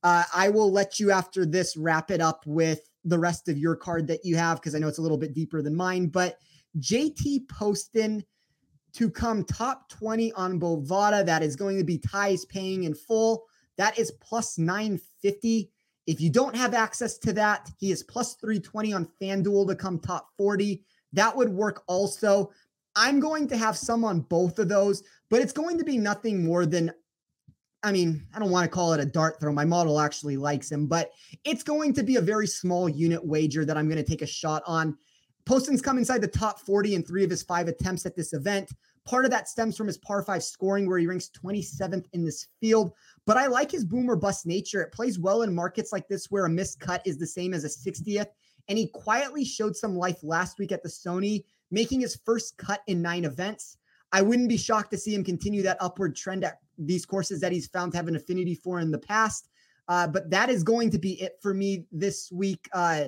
Speaker 2: Uh, I will let you after this wrap it up with the rest of your card that you have because I know it's a little bit deeper than mine. But JT Poston to come top 20 on Bovada. That is going to be ties paying in full. That is plus 950. If you don't have access to that, he is plus 320 on FanDuel to come top 40. That would work also. I'm going to have some on both of those, but it's going to be nothing more than I mean, I don't want to call it a dart throw. My model actually likes him, but it's going to be a very small unit wager that I'm going to take a shot on. Poston's come inside the top 40 in three of his five attempts at this event. Part of that stems from his par five scoring, where he ranks 27th in this field. But I like his boomer bust nature. It plays well in markets like this where a missed cut is the same as a 60th. And he quietly showed some life last week at the Sony, making his first cut in nine events. I wouldn't be shocked to see him continue that upward trend at these courses that he's found to have an affinity for in the past. Uh, but that is going to be it for me this week. Uh,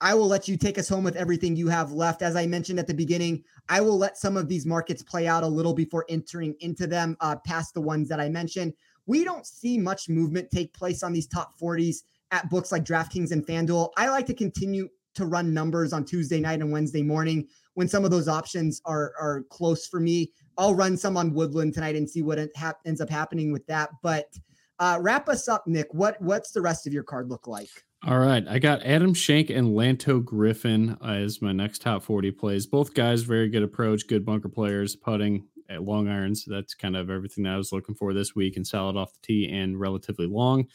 Speaker 2: I will let you take us home with everything you have left. As I mentioned at the beginning, I will let some of these markets play out a little before entering into them, uh, past the ones that I mentioned. We don't see much movement take place on these top 40s at books like DraftKings and FanDuel. I like to continue to run numbers on Tuesday night and Wednesday morning when some of those options are are close for me. I'll run some on Woodland tonight and see what ha- ends up happening with that. But uh, wrap us up, Nick. What what's the rest of your card look like?
Speaker 3: All right, I got Adam Schenk and Lanto Griffin as my next top forty plays. Both guys very good approach, good bunker players, putting at long irons. That's kind of everything that I was looking for this week, and solid off the tee and relatively long.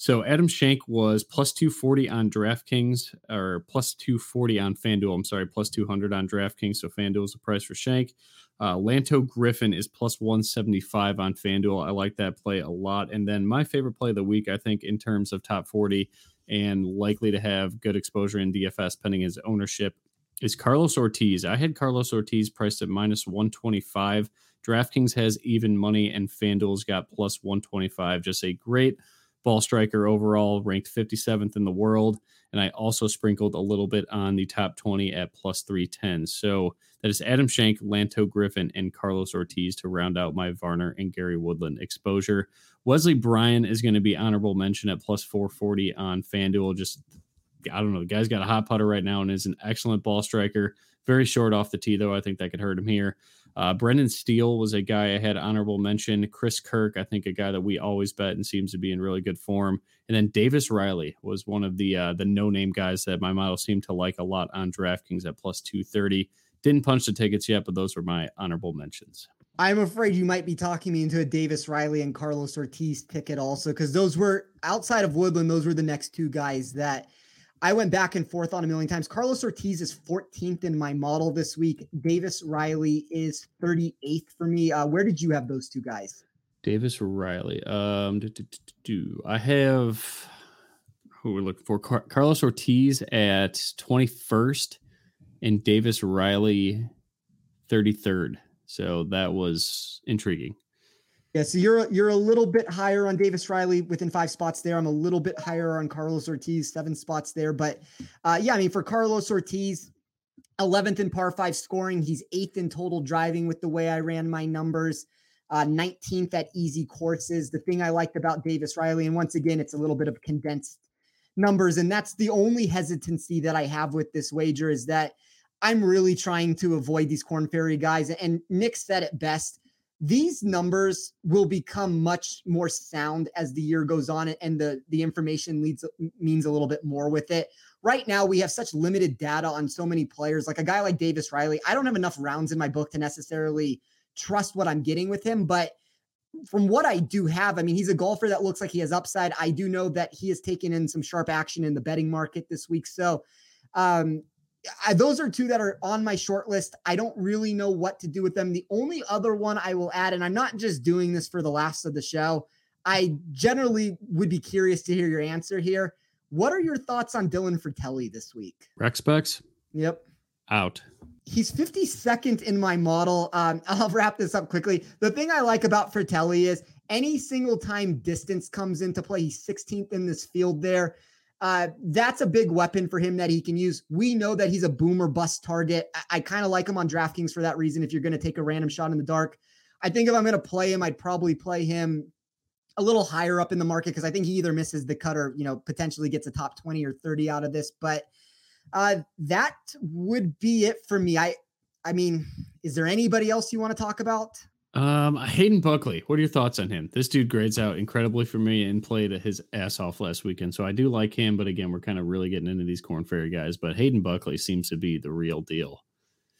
Speaker 3: So Adam Schenk was plus 240 on DraftKings or plus 240 on FanDuel. I'm sorry, plus 200 on DraftKings. So FanDuel is the price for Schenk. Uh, Lanto Griffin is plus 175 on FanDuel. I like that play a lot. And then my favorite play of the week, I think, in terms of top 40 and likely to have good exposure in DFS pending his ownership, is Carlos Ortiz. I had Carlos Ortiz priced at minus 125. DraftKings has even money, and FanDuel's got plus 125. Just a great ball striker overall, ranked 57th in the world. And I also sprinkled a little bit on the top 20 at plus 310. So that is Adam Schenk, Lanto Griffin, and Carlos Ortiz to round out my Varner and Gary Woodland exposure. Wesley Bryan is going to be honorable mention at plus 440 on FanDuel. Just, I don't know. The guy's got a hot putter right now and is an excellent ball striker. Very short off the tee, though. I think that could hurt him here. Uh, Brendan Steele was a guy I had honorable mention. Chris Kirk, I think a guy that we always bet and seems to be in really good form. And then Davis Riley was one of the uh, the no name guys that my model seemed to like a lot on DraftKings at plus two thirty. Didn't punch the tickets yet, but those were my honorable mentions.
Speaker 2: I'm afraid you might be talking me into a Davis Riley and Carlos Ortiz ticket also, because those were outside of Woodland, those were the next two guys that I went back and forth on a million times. Carlos Ortiz is 14th in my model this week. Davis Riley is 38th for me. Uh, where did you have those two guys?
Speaker 3: Davis Riley. Um, do, do, do, I have who we're looking for Car- Carlos Ortiz at 21st and Davis Riley 33rd. So that was intriguing.
Speaker 2: Yeah, so you're you're a little bit higher on Davis Riley within five spots there. I'm a little bit higher on Carlos Ortiz, seven spots there. But uh, yeah, I mean for Carlos Ortiz, 11th in par five scoring, he's eighth in total driving with the way I ran my numbers. Uh, 19th at easy courses. The thing I liked about Davis Riley, and once again, it's a little bit of condensed numbers, and that's the only hesitancy that I have with this wager is that I'm really trying to avoid these Korn Ferry guys. And Nick said it best. These numbers will become much more sound as the year goes on and the, the information leads means a little bit more with it. Right now, we have such limited data on so many players. Like a guy like Davis Riley, I don't have enough rounds in my book to necessarily trust what I'm getting with him. But from what I do have, I mean, he's a golfer that looks like he has upside. I do know that he has taken in some sharp action in the betting market this week. So, um, I, those are two that are on my short list. I don't really know what to do with them. The only other one I will add, and I'm not just doing this for the last of the show, I generally would be curious to hear your answer here. What are your thoughts on Dylan Frittelli this week?
Speaker 3: Rec specs?
Speaker 2: Yep.
Speaker 3: Out.
Speaker 2: He's 52nd in my model. Um, [LAUGHS] I'll wrap this up quickly. The thing I like about Frittelli is any single time distance comes into play, he's 16th in this field there. Uh, that's a big weapon for him that he can use. We know that he's a boomer bust target. I, I kind of like him on DraftKings for that reason. If you're going to take a random shot in the dark, I think if I'm going to play him, I'd probably play him a little higher up in the market because I think he either misses the cut or you know potentially gets a top 20 or 30 out of this. But uh, that would be it for me. I I mean, is there anybody else you want to talk about?
Speaker 3: Um, Hayden Buckley, what are your thoughts on him? This dude grades out incredibly for me and played his ass off last weekend. So I do like him, but again, we're kind of really getting into these Korn Ferry guys. But Hayden Buckley seems to be the real deal.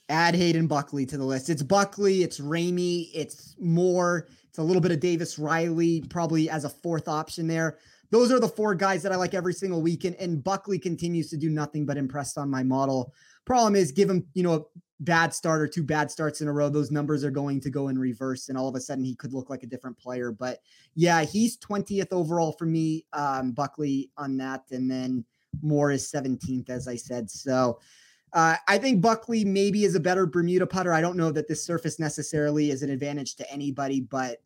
Speaker 2: Add Hayden Buckley to the list. It's Buckley, it's Ramey, it's Moore, it's a little bit of Davis Riley, probably as a fourth option there. Those are the four guys that I like every single weekend. And Buckley continues to do nothing but impress on my model. Problem is, give him, you know, bad start or two bad starts in a row, those numbers are going to go in reverse, and all of a sudden he could look like a different player. But yeah, he's 20th overall for me, um, Buckley on that, and then Moore is 17th, as I said. So uh, I think Buckley maybe is a better Bermuda putter. I don't know that this surface necessarily is an advantage to anybody, but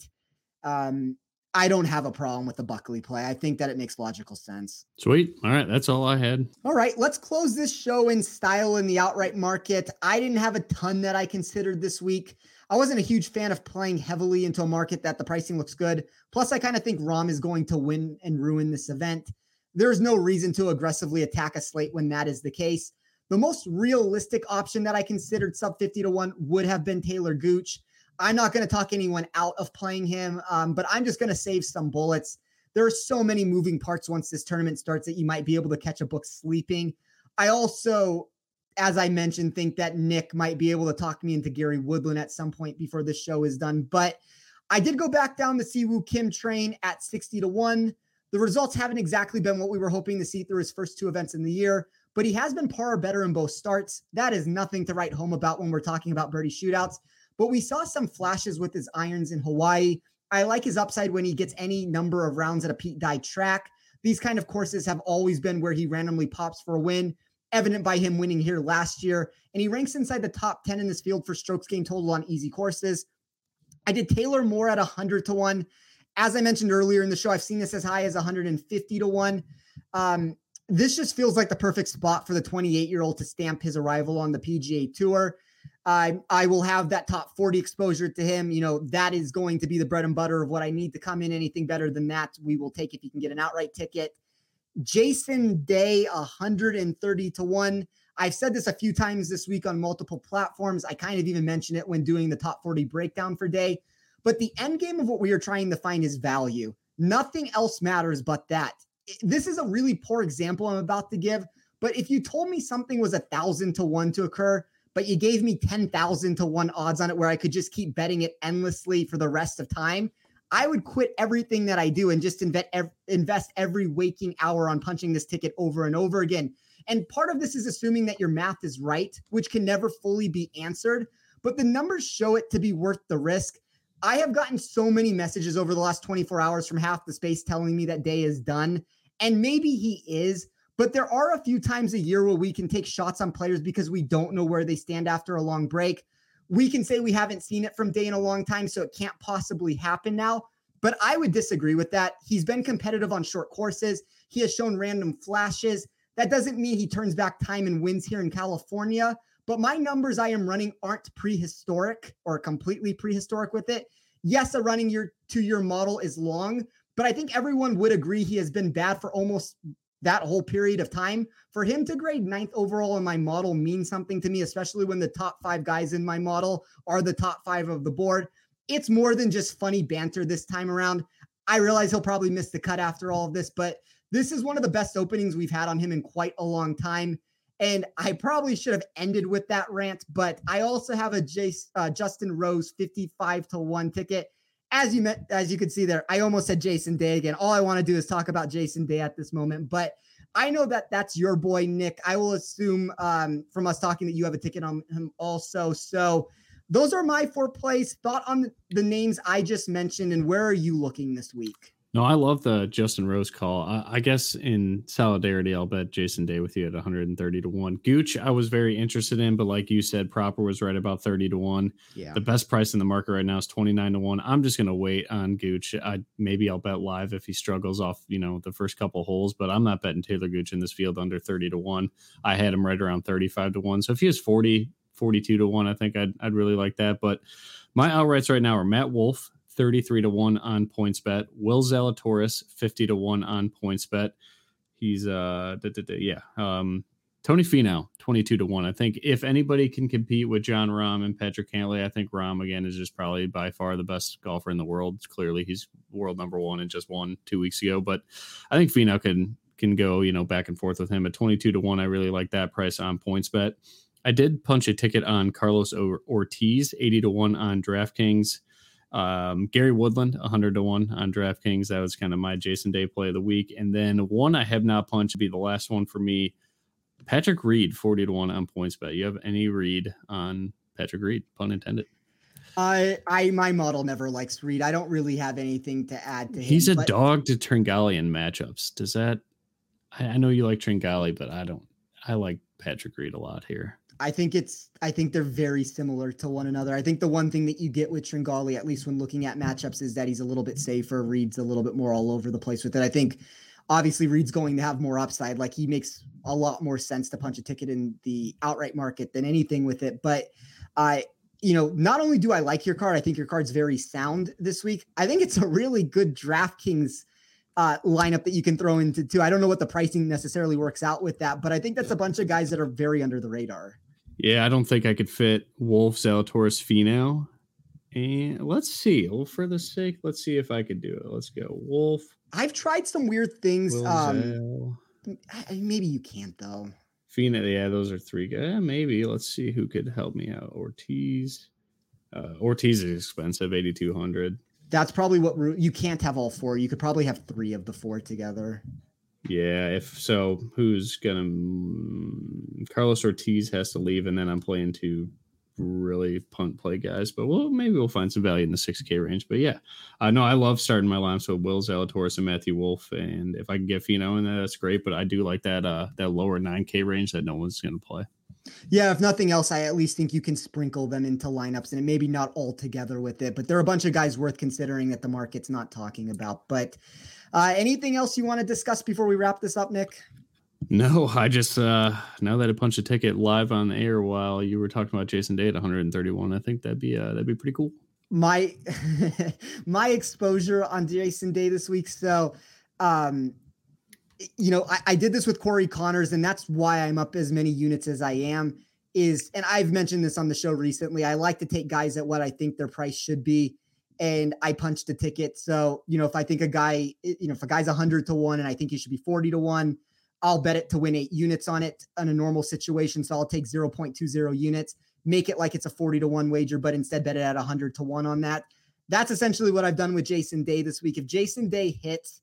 Speaker 2: um, I don't have a problem with the Buckley play. I think that it makes logical sense.
Speaker 3: Sweet. All right. That's all I had.
Speaker 2: All right. Let's close this show in style in the outright market. I didn't have a ton that I considered this week. I wasn't a huge fan of playing heavily into a market that the pricing looks good. Plus, I kind of think Rahm is going to win and ruin this event. There's no reason to aggressively attack a slate when that is the case. The most realistic option that I considered sub 50 to 1 would have been Talor Gooch. I'm not going to talk anyone out of playing him, um, but I'm just going to save some bullets. There are so many moving parts once this tournament starts that you might be able to catch a book sleeping. I also, as I mentioned, think that Nick might be able to talk me into Gary Woodland at some point before this show is done. But I did go back down the Si Woo Kim train at 60 to 1. The results haven't exactly been what we were hoping to see through his first two events in the year, but he has been par or better in both starts. That is nothing to write home about when we're talking about birdie shootouts but we saw some flashes with his irons in Hawaii. I like his upside when he gets any number of rounds at a Pete Dye track. These kind of courses have always been where he randomly pops for a win, evident by him winning here last year. And he ranks inside the top 10 in this field for strokes gained total on easy courses. I did Taylor Moore at 100 to 1. As I mentioned earlier in the show, I've seen this as high as 150 to 1. Um, this just feels like the perfect spot for the 28 year old to stamp his arrival on the PGA Tour. I I will have that top 40 exposure to him. You know, that is going to be the bread and butter of what I need to come in. Anything better than that, we will take if you can get an outright ticket. Jason Day, 130 to 1. I've said this a few times this week on multiple platforms. I kind of even mentioned it when doing the top 40 breakdown for day. But the end game of what we are trying to find is value. Nothing else matters but that. This is a really poor example I'm about to give. But if you told me something was a thousand to one to occur, but you gave me 10,000 to one odds on it where I could just keep betting it endlessly for the rest of time, I would quit everything that I do and just invest invest every waking hour on punching this ticket over and over again. And part of this is assuming that your math is right, which can never fully be answered, but the numbers show it to be worth the risk. I have gotten so many messages over the last 24 hours from half the space telling me that day is done. And maybe he is, but there are a few times a year where we can take shots on players because we don't know where they stand after a long break. We can say we haven't seen it from day in a long time, so it can't possibly happen now. But I would disagree with that. He's been competitive on short courses. He has shown random flashes. That doesn't mean he turns back time and wins here in California. But my numbers I am running aren't prehistoric or completely prehistoric with it. Yes, a running year two year model is long, but I think everyone would agree he has been bad for almost that whole period of time. For him to grade ninth overall in my model means something to me, especially when the top five guys in my model are the top five of the board. It's more than just funny banter this time around. I realize he'll probably miss the cut after all of this, but this is one of the best openings we've had on him in quite a long time. And I probably should have ended with that rant, but I also have a Jace, uh, Justin Rose 55 to 1 ticket. As you met, as you can see there, I almost said Jason Day again. All I want to do is talk about Jason Day at this moment, but I know that that's your boy Nick. I will assume um, from us talking that you have a ticket on him also. So those are my four plays. Thought on the names I just mentioned, and where are you looking this week?
Speaker 3: No, I love the Justin Rose call. I, I, guess in solidarity, I'll bet Jason Day with you at 130 to 1. Gooch, I was very interested in, but like you said, Proper was right about 30 to 1.
Speaker 2: Yeah.
Speaker 3: The best price in the market right now is 29 to 1. I'm just going to wait on Gooch. I maybe I'll bet live if he struggles off, you know, the first couple holes, but I'm not betting Talor Gooch in this field under 30 to 1. I had him right around 35 to 1. So if he has 40, 42 to 1, I think I'd, I'd really like that. But my outrights right now are Matt Wolff, 33 to 1 on PointsBet. Will Zalatoris, 50 to 1 on PointsBet. He's, uh, da, da, da, yeah. Um, Tony Finau, 22 to 1. I think if anybody can compete with Jon Rahm and Patrick Cantlay, I think Rahm, again, is just probably by far the best golfer in the world. Clearly, he's world number one and just won two weeks ago. But I think Finau can can go, you know, back and forth with him at 22 to 1. I really like that price on PointsBet. I did punch a ticket on Carlos Ortiz, 80 to 1 on DraftKings. Um, Gary Woodland, 100 to 1 on DraftKings. That was kind of my Jason Day play of the week. And then one I have not punched be the last one for me. Patrick Reed, 40 to 1 on PointsBet. You have any read on Patrick Reed, pun intended?
Speaker 2: I I my model never likes Reed. I don't really have anything to add to him.
Speaker 3: He's a but... dog to Tringali in matchups. Does that I, I know you like Tringali, but I don't I like Patrick Reed a lot here.
Speaker 2: I think it's I think they're very similar to one another. I think the one thing that you get with Tringali, at least when looking at matchups, is that he's a little bit safer. Reed's a little bit more all over the place with it. I think obviously Reed's going to have more upside. Like he makes a lot more sense to punch a ticket in the outright market than anything with it. But I, you know, not only do I like your card, I think your card's very sound this week. I think it's a really good DraftKings uh, lineup that you can throw into too. I don't know what the pricing necessarily works out with that, but I think that's a bunch of guys that are very under the radar.
Speaker 3: Yeah, I don't think I could fit Wolff, Zalatoris, Finau. And let's see. Well, for the sake, let's see if I could do it. Let's go. Wolff.
Speaker 2: I've tried some weird things. um, maybe you can't though.
Speaker 3: Fina, yeah, those are three guys. maybe. Let's see who could help me out. Ortiz. Uh, Ortiz is expensive, eighty two hundred.
Speaker 2: That's probably what you can't have all four. You could probably have three of the four together.
Speaker 3: Yeah, if so, who's gonna? Carlos Ortiz has to leave, and then I'm playing two really punt play guys. But well, maybe we'll find some value in the six K range. But yeah, uh, no, I love starting my line. So Will Zalatoris and Matthew Wolff, and if I can get Finau in there, that's great. But I do like that uh that lower nine K range that no one's gonna play.
Speaker 2: Yeah, if nothing else, I at least think you can sprinkle them into lineups and maybe not all together with it, but there are a bunch of guys worth considering that the market's not talking about. But uh, anything else you want to discuss before we wrap this up, Nick?
Speaker 3: No, I just uh now that I punched a ticket live on the air while you were talking about Jason Day at 131, I think that'd be uh that'd be pretty cool.
Speaker 2: My [LAUGHS] my exposure on Jason Day this week. So um you know, I, I did this with Corey Conners, and that's why I'm up as many units as I am. Is and I've mentioned this on the show recently. I like to take guys at what I think their price should be and I punched a ticket. So, you know, if I think a guy, you know, if a guy's 100 to 1 and I think he should be 40 to 1, I'll bet it to win eight units on it in a normal situation. So I'll take 0.20 units, make it like it's a 40 to 1 wager, but instead bet it at 100 to 1 on that. That's essentially what I've done with Jason Day this week. If Jason Day hits,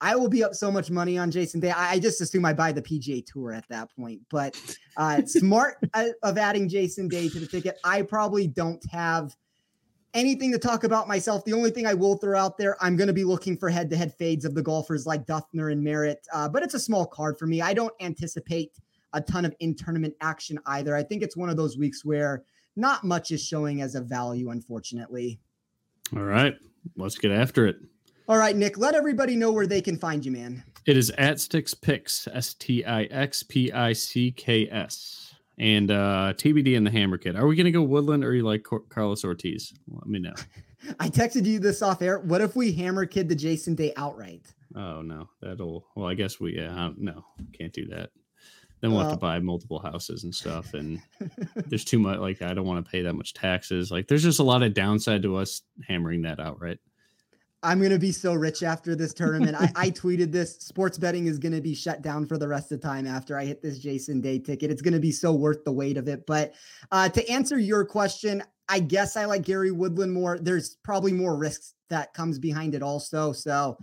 Speaker 2: I will be up so much money on Jason Day. I, just assume I buy the PGA Tour at that point. But uh, smart uh, of adding Jason Day to the ticket. I probably don't have anything to talk about myself. The only thing I will throw out there, I'm going to be looking for head to head fades of the golfers like Dufner and Merritt, uh, but it's a small card for me. I don't anticipate a ton of in tournament action either. I think it's one of those weeks where not much is showing as a value, unfortunately.
Speaker 3: All right, let's get after it.
Speaker 2: All right, Nick, let everybody know where they can find you, man.
Speaker 3: It is at Stix Picks, S T I X P I C K S. And uh TBD in the Hammer Kid. Are we going to go Woodland or are you like Carlos Ortiz? Let me know. [LAUGHS]
Speaker 2: I texted you this off air. What if we Hammer Kid the Jason Day outright?
Speaker 3: Oh, no. That'll, well, I guess we, yeah, no, can't do that. Then we'll, well, have to buy multiple houses and stuff. And [LAUGHS] there's too much, like, I don't want to pay that much taxes. Like, there's just a lot of downside to us hammering that outright.
Speaker 2: I'm gonna be so rich after this tournament. I, I, [LAUGHS] tweeted this. Sports betting is gonna be shut down for the rest of time after I hit this Jason Day ticket. It's gonna be so worth the weight of it. But uh, to answer your question, I guess I like Gary Woodland more. There's probably more risks that comes behind it also. So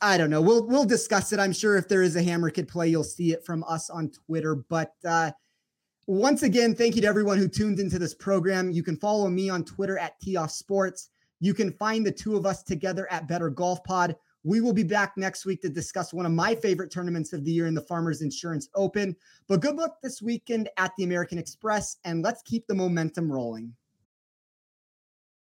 Speaker 2: I don't know. We'll we'll discuss it. I'm sure if there is a hammer kid play, you'll see it from us on Twitter. But uh, once again, thank you to everyone who tuned into this program. You can follow me on Twitter at T Off Sports. You can find the two of us together at Better Golf Pod. We will be back next week to discuss one of my favorite tournaments of the year in the Farmers Insurance Open. But good luck this weekend at the American Express, and let's keep the momentum rolling.